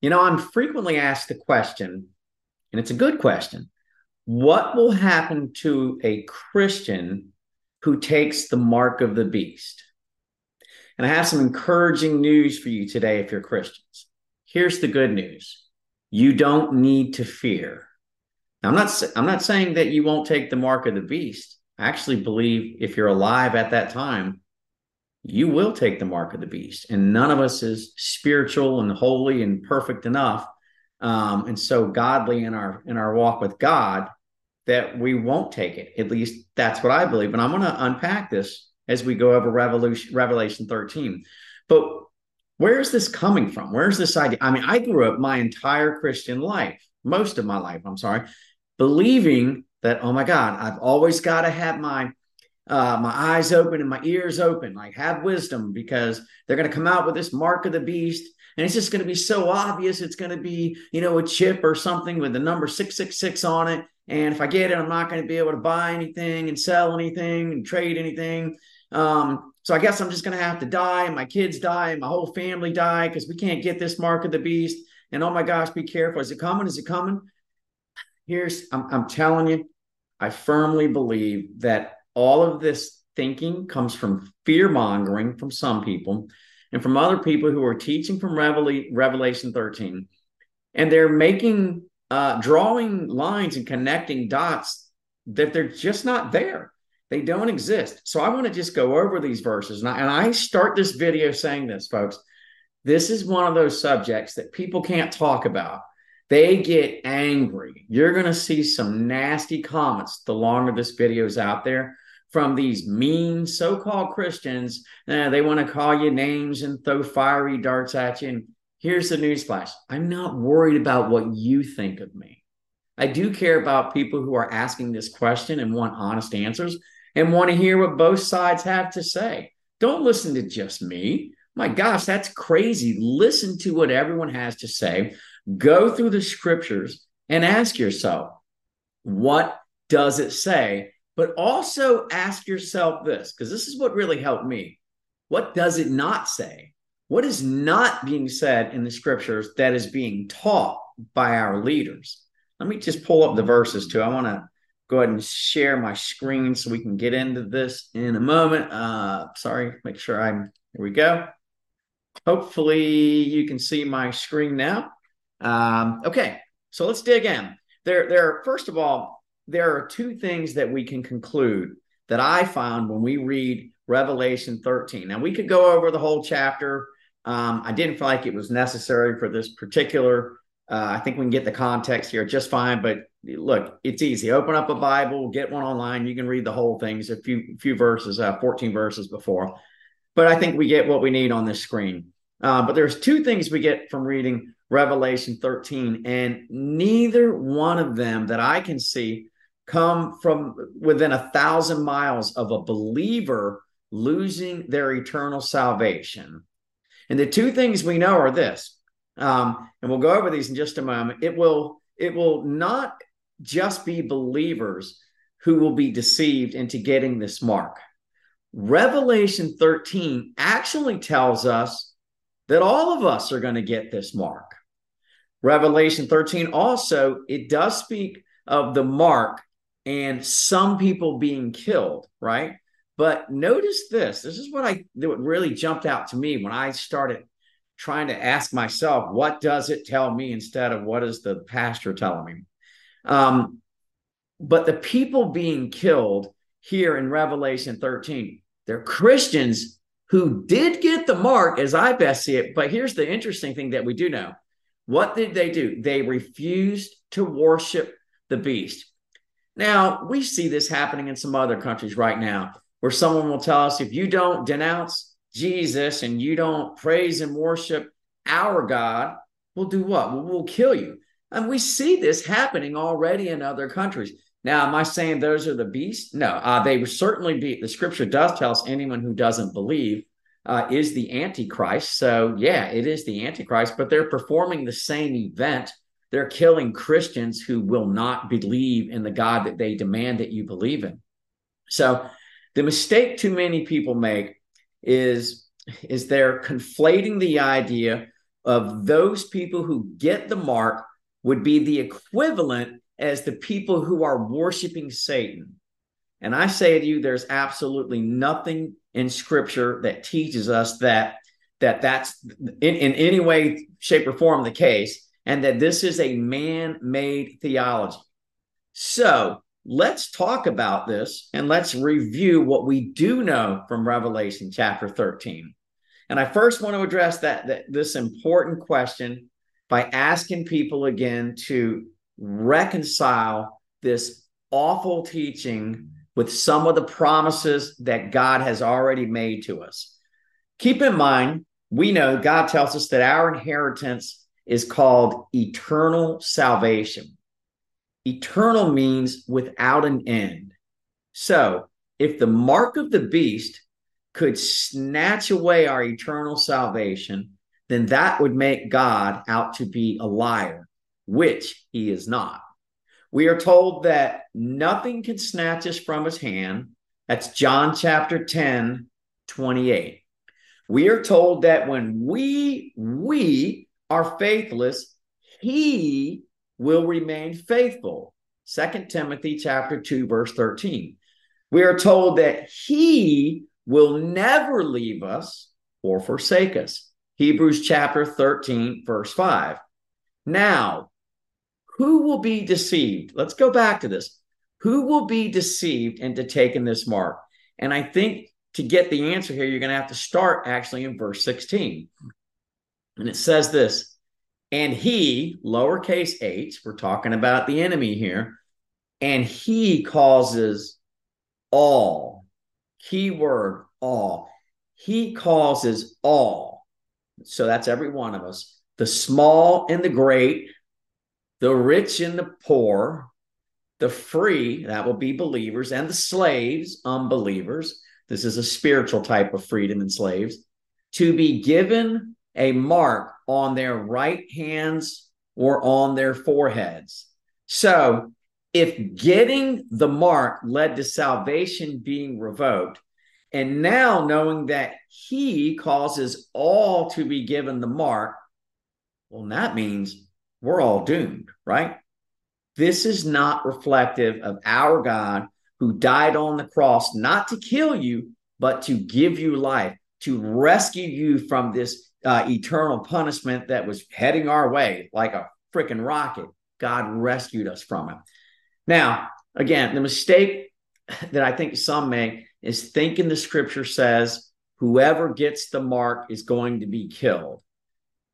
You know, I'm frequently asked the question, and it's a good question what will happen to a Christian who takes the mark of the beast? And I have some encouraging news for you today if you're Christians. Here's the good news you don't need to fear. Now, I'm not, I'm not saying that you won't take the mark of the beast. I actually believe if you're alive at that time, you will take the mark of the beast. And none of us is spiritual and holy and perfect enough. Um, and so godly in our in our walk with God that we won't take it. At least that's what I believe. And I'm going to unpack this as we go over Revolution, Revelation 13. But where's this coming from? Where's this idea? I mean, I grew up my entire Christian life, most of my life, I'm sorry, believing that, oh my God, I've always got to have my uh, my eyes open and my ears open, like have wisdom because they're going to come out with this mark of the beast. And it's just going to be so obvious. It's going to be, you know, a chip or something with the number 666 on it. And if I get it, I'm not going to be able to buy anything and sell anything and trade anything. Um, so I guess I'm just going to have to die, and my kids die, and my whole family die because we can't get this mark of the beast. And oh my gosh, be careful! Is it coming? Is it coming? Here's I'm, I'm telling you, I firmly believe that all of this thinking comes from fear mongering from some people, and from other people who are teaching from Revelation 13, and they're making uh, drawing lines and connecting dots that they're just not there. They don't exist. So I want to just go over these verses. And I, and I start this video saying this, folks. This is one of those subjects that people can't talk about. They get angry. You're going to see some nasty comments the longer this video is out there from these mean so called Christians. They want to call you names and throw fiery darts at you. And here's the newsflash I'm not worried about what you think of me. I do care about people who are asking this question and want honest answers and want to hear what both sides have to say. Don't listen to just me. My gosh, that's crazy. Listen to what everyone has to say. Go through the scriptures and ask yourself, what does it say? But also ask yourself this, because this is what really helped me. What does it not say? What is not being said in the scriptures that is being taught by our leaders? Let me just pull up the verses too. I want to go ahead and share my screen so we can get into this in a moment. Uh, sorry, make sure I'm here we go. Hopefully you can see my screen now. Um, okay, so let's dig in. There, there. First of all, there are two things that we can conclude that I found when we read Revelation 13. Now we could go over the whole chapter um, I didn't feel like it was necessary for this particular. Uh, I think we can get the context here just fine. But look, it's easy. Open up a Bible, get one online. You can read the whole thing. A few few verses, uh, 14 verses before. But I think we get what we need on this screen. Uh, but there's two things we get from reading Revelation 13, and neither one of them that I can see come from within a thousand miles of a believer losing their eternal salvation. And the two things we know are this, um, and we'll go over these in just a moment. It will it will not just be believers who will be deceived into getting this mark. Revelation 13 actually tells us that all of us are going to get this mark. Revelation 13 also it does speak of the mark and some people being killed, right? But notice this. This is what I what really jumped out to me when I started trying to ask myself, what does it tell me instead of what is the pastor telling me? Um, but the people being killed here in Revelation 13, they're Christians who did get the mark, as I best see it. But here's the interesting thing that we do know. What did they do? They refused to worship the beast. Now, we see this happening in some other countries right now where someone will tell us if you don't denounce Jesus and you don't praise and worship our God, we'll do what? We'll, we'll kill you. And we see this happening already in other countries. Now, am I saying those are the beasts? No, uh, they would certainly be. The scripture does tell us anyone who doesn't believe uh, is the Antichrist. So, yeah, it is the Antichrist, but they're performing the same event. They're killing Christians who will not believe in the God that they demand that you believe in. So, the mistake too many people make is is they're conflating the idea of those people who get the mark would be the equivalent as the people who are worshiping Satan. And I say to you, there's absolutely nothing in Scripture that teaches us that that that's in, in any way, shape, or form the case, and that this is a man-made theology. So let's talk about this and let's review what we do know from Revelation chapter 13. And I first want to address that, that this important question by asking people again to reconcile this awful teaching with some of the promises that God has already made to us. Keep in mind, we know God tells us that our inheritance is called eternal salvation. Eternal means without an end. So, if the mark of the beast could snatch away our eternal salvation, then that would make God out to be a liar, which he is not. We are told that nothing can snatch us from his hand. That's John chapter 10, 28. We are told that when we we are faithless, he will remain faithful. Second Timothy chapter 2 verse 13. We are told that he will never leave us or forsake us. Hebrews chapter 13 verse 5. Now, who will be deceived? Let's go back to this. Who will be deceived into taking this mark? And I think to get the answer here, you're going to have to start actually in verse 16. And it says this and he, lowercase h, we're talking about the enemy here, and he causes all, keyword all, he causes all. So that's every one of us, the small and the great, the rich and the poor, the free, that will be believers, and the slaves, unbelievers. This is a spiritual type of freedom in slaves, to be given a mark on their right hands or on their foreheads. So, if getting the mark led to salvation being revoked, and now knowing that he causes all to be given the mark, well, that means we're all doomed, right? This is not reflective of our God who died on the cross not to kill you, but to give you life, to rescue you from this uh, eternal punishment that was heading our way like a freaking rocket. God rescued us from it. Now, again, the mistake that I think some make is thinking the scripture says whoever gets the mark is going to be killed.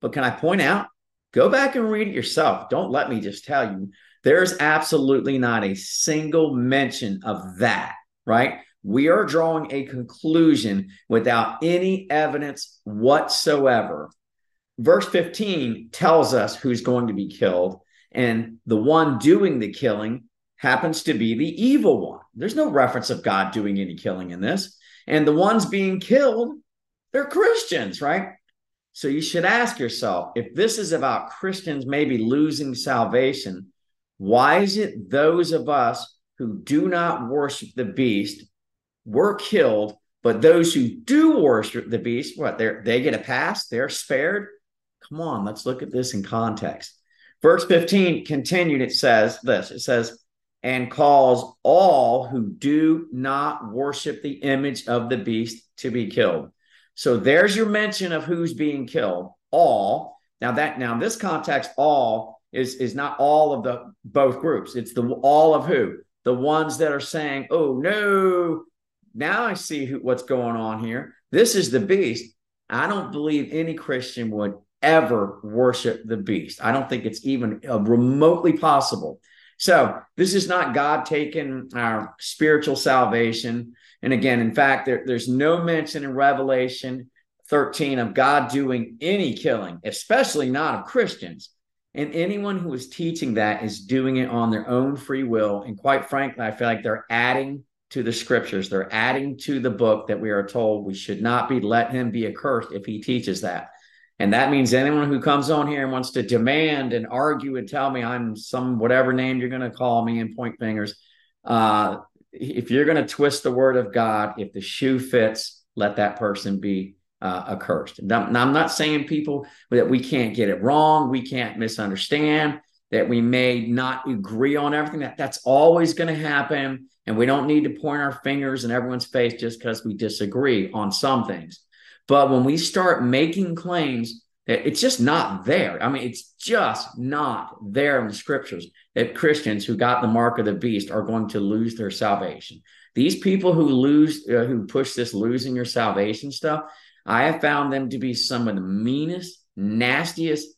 But can I point out Go back and read it yourself. Don't let me just tell you. There's absolutely not a single mention of that, right? We are drawing a conclusion without any evidence whatsoever. Verse 15 tells us who's going to be killed, and the one doing the killing happens to be the evil one. There's no reference of God doing any killing in this. And the ones being killed, they're Christians, right? So you should ask yourself if this is about Christians maybe losing salvation, why is it those of us who do not worship the beast were killed, but those who do worship the beast, what they they get a pass, they're spared? Come on, let's look at this in context. Verse 15 continued, it says this it says, and calls all who do not worship the image of the beast to be killed. So there's your mention of who's being killed. All now that now in this context, all is is not all of the both groups. It's the all of who the ones that are saying, "Oh no, now I see who, what's going on here. This is the beast." I don't believe any Christian would ever worship the beast. I don't think it's even uh, remotely possible. So this is not God taking our spiritual salvation and again, in fact, there, there's no mention in Revelation 13 of God doing any killing, especially not of Christians. And anyone who is teaching that is doing it on their own free will. And quite frankly, I feel like they're adding to the scriptures. They're adding to the book that we are told we should not be let him be accursed if he teaches that. And that means anyone who comes on here and wants to demand and argue and tell me I'm some whatever name you're going to call me and point fingers, uh, if you're going to twist the word of God, if the shoe fits, let that person be uh, accursed. Now, I'm not saying people that we can't get it wrong, we can't misunderstand, that we may not agree on everything. That that's always going to happen, and we don't need to point our fingers in everyone's face just because we disagree on some things. But when we start making claims that it's just not there, I mean, it's just not there in the scriptures that Christians who got the mark of the beast are going to lose their salvation. These people who lose, uh, who push this losing your salvation stuff, I have found them to be some of the meanest, nastiest,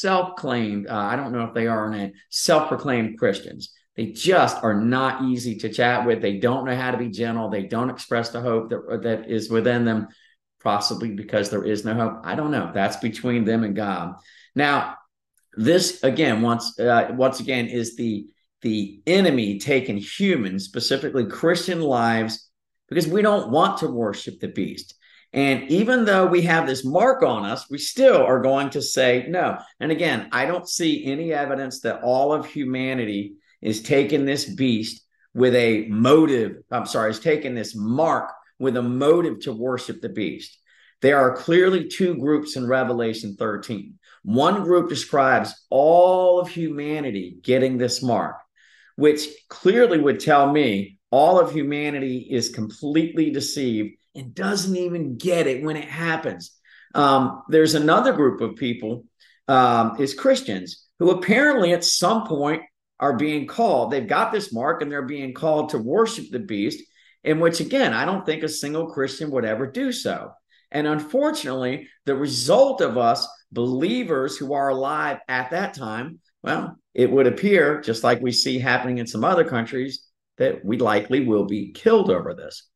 self-claimed. Uh, I don't know if they are or not self-proclaimed Christians. They just are not easy to chat with. They don't know how to be gentle. They don't express the hope that that is within them, possibly because there is no hope. I don't know. That's between them and God. Now, this again, once uh, once again, is the the enemy taking human, specifically Christian lives, because we don't want to worship the beast. And even though we have this mark on us, we still are going to say no. And again, I don't see any evidence that all of humanity is taking this beast with a motive. I'm sorry, is taking this mark with a motive to worship the beast. There are clearly two groups in Revelation 13. One group describes all of humanity getting this mark, which clearly would tell me all of humanity is completely deceived and doesn't even get it when it happens. Um, there's another group of people, um, is Christians, who apparently at some point are being called. They've got this mark and they're being called to worship the beast, in which, again, I don't think a single Christian would ever do so. And unfortunately, the result of us believers who are alive at that time, well, it would appear, just like we see happening in some other countries, that we likely will be killed over this.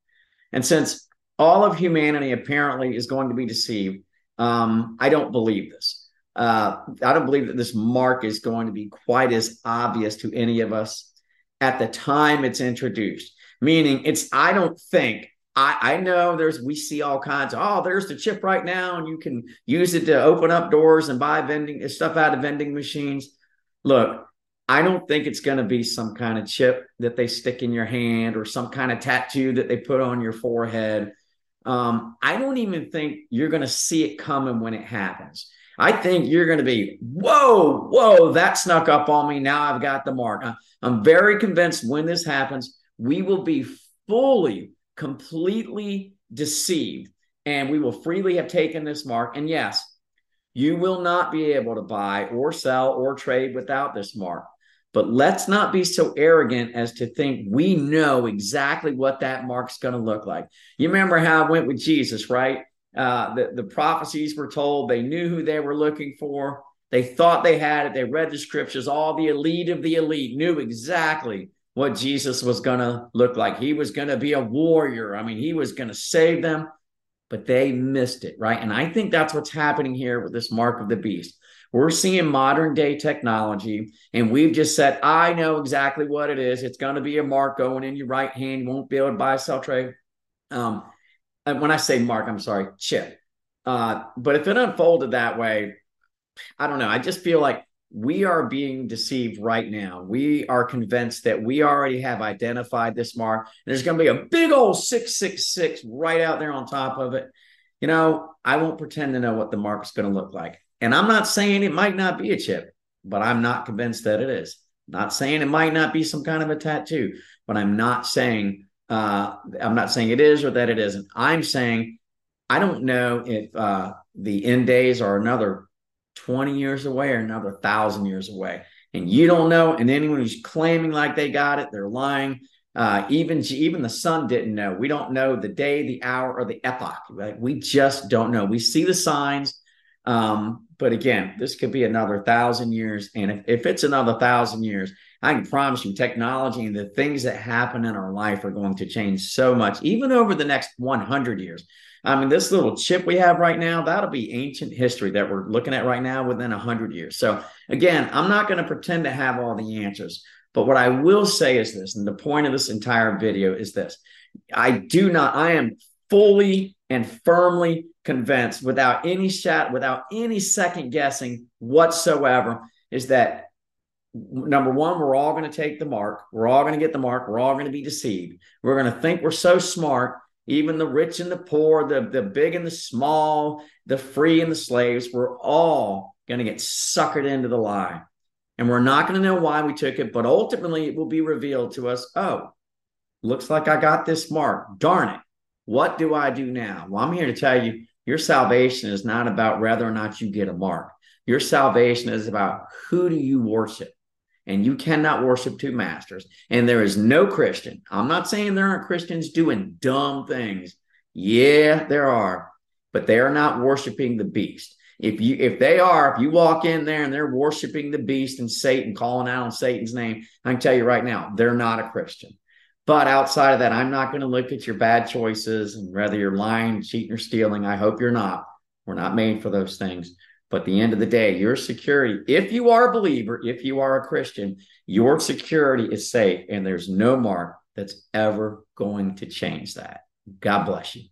And since all of humanity apparently is going to be deceived. Um, I don't believe this. Uh, I don't believe that this mark is going to be quite as obvious to any of us at the time it's introduced. Meaning, it's I don't think I, I know there's we see all kinds of oh there's the chip right now and you can use it to open up doors and buy vending stuff out of vending machines. Look, I don't think it's going to be some kind of chip that they stick in your hand or some kind of tattoo that they put on your forehead um, I don't even think you're going to see it coming when it happens. I think you're going to be, whoa, whoa, that snuck up on me. Now I've got the mark. I'm very convinced when this happens, we will be fully, completely deceived and we will freely have taken this mark. And yes, you will not be able to buy or sell or trade without this mark. But let's not be so arrogant as to think we know exactly what that mark's going to look like. You remember how it went with Jesus, right? Uh, the, the prophecies were told, they knew who they were looking for. They thought they had it. They read the scriptures. All the elite of the elite knew exactly what Jesus was going to look like. He was going to be a warrior. I mean, he was going to save them, but they missed it, right? And I think that's what's happening here with this mark of the beast. We're seeing modern day technology, and we've just said, I know exactly what it is. It's going to be a mark going in your right hand. You won't be able to buy, a sell, trade. Um, and when I say mark, I'm sorry, chip. Uh, but if it unfolded that way, I don't know. I just feel like we are being deceived right now. We are convinced that we already have identified this mark. And there's going to be a big old 666 right out there on top of it. You know, I won't pretend to know what the mark's going to look like. And I'm not saying it might not be a chip, but I'm not convinced that it is. Not saying it might not be some kind of a tattoo, but I'm not saying uh, I'm not saying it is or that it isn't. I'm saying I don't know if uh, the end days are another 20 years away or another thousand years away. And you don't know. And anyone who's claiming like they got it, they're lying. Uh, even even the son didn't know. We don't know the day, the hour, or the epoch. Right? We just don't know. We see the signs. Um, but again, this could be another thousand years. And if, if it's another thousand years, I can promise you technology and the things that happen in our life are going to change so much, even over the next 100 years. I mean, this little chip we have right now, that'll be ancient history that we're looking at right now within 100 years. So, again, I'm not going to pretend to have all the answers. But what I will say is this, and the point of this entire video is this I do not, I am fully and firmly convinced without any shot, without any second guessing whatsoever, is that number one, we're all going to take the mark. We're all going to get the mark. We're all going to be deceived. We're going to think we're so smart even the rich and the poor, the, the big and the small, the free and the slaves, we're all going to get suckered into the lie. And we're not going to know why we took it, but ultimately it will be revealed to us oh, looks like I got this mark. Darn it. What do I do now? Well, I'm here to tell you your salvation is not about whether or not you get a mark. Your salvation is about who do you worship? And you cannot worship two masters. And there is no Christian. I'm not saying there aren't Christians doing dumb things. Yeah, there are, but they are not worshiping the beast. If you if they are, if you walk in there and they're worshiping the beast and Satan, calling out on Satan's name, I can tell you right now, they're not a Christian. But outside of that, I'm not going to look at your bad choices and whether you're lying, cheating, or stealing. I hope you're not. We're not made for those things. But the end of the day, your security, if you are a believer, if you are a Christian, your security is safe and there's no mark that's ever going to change that. God bless you.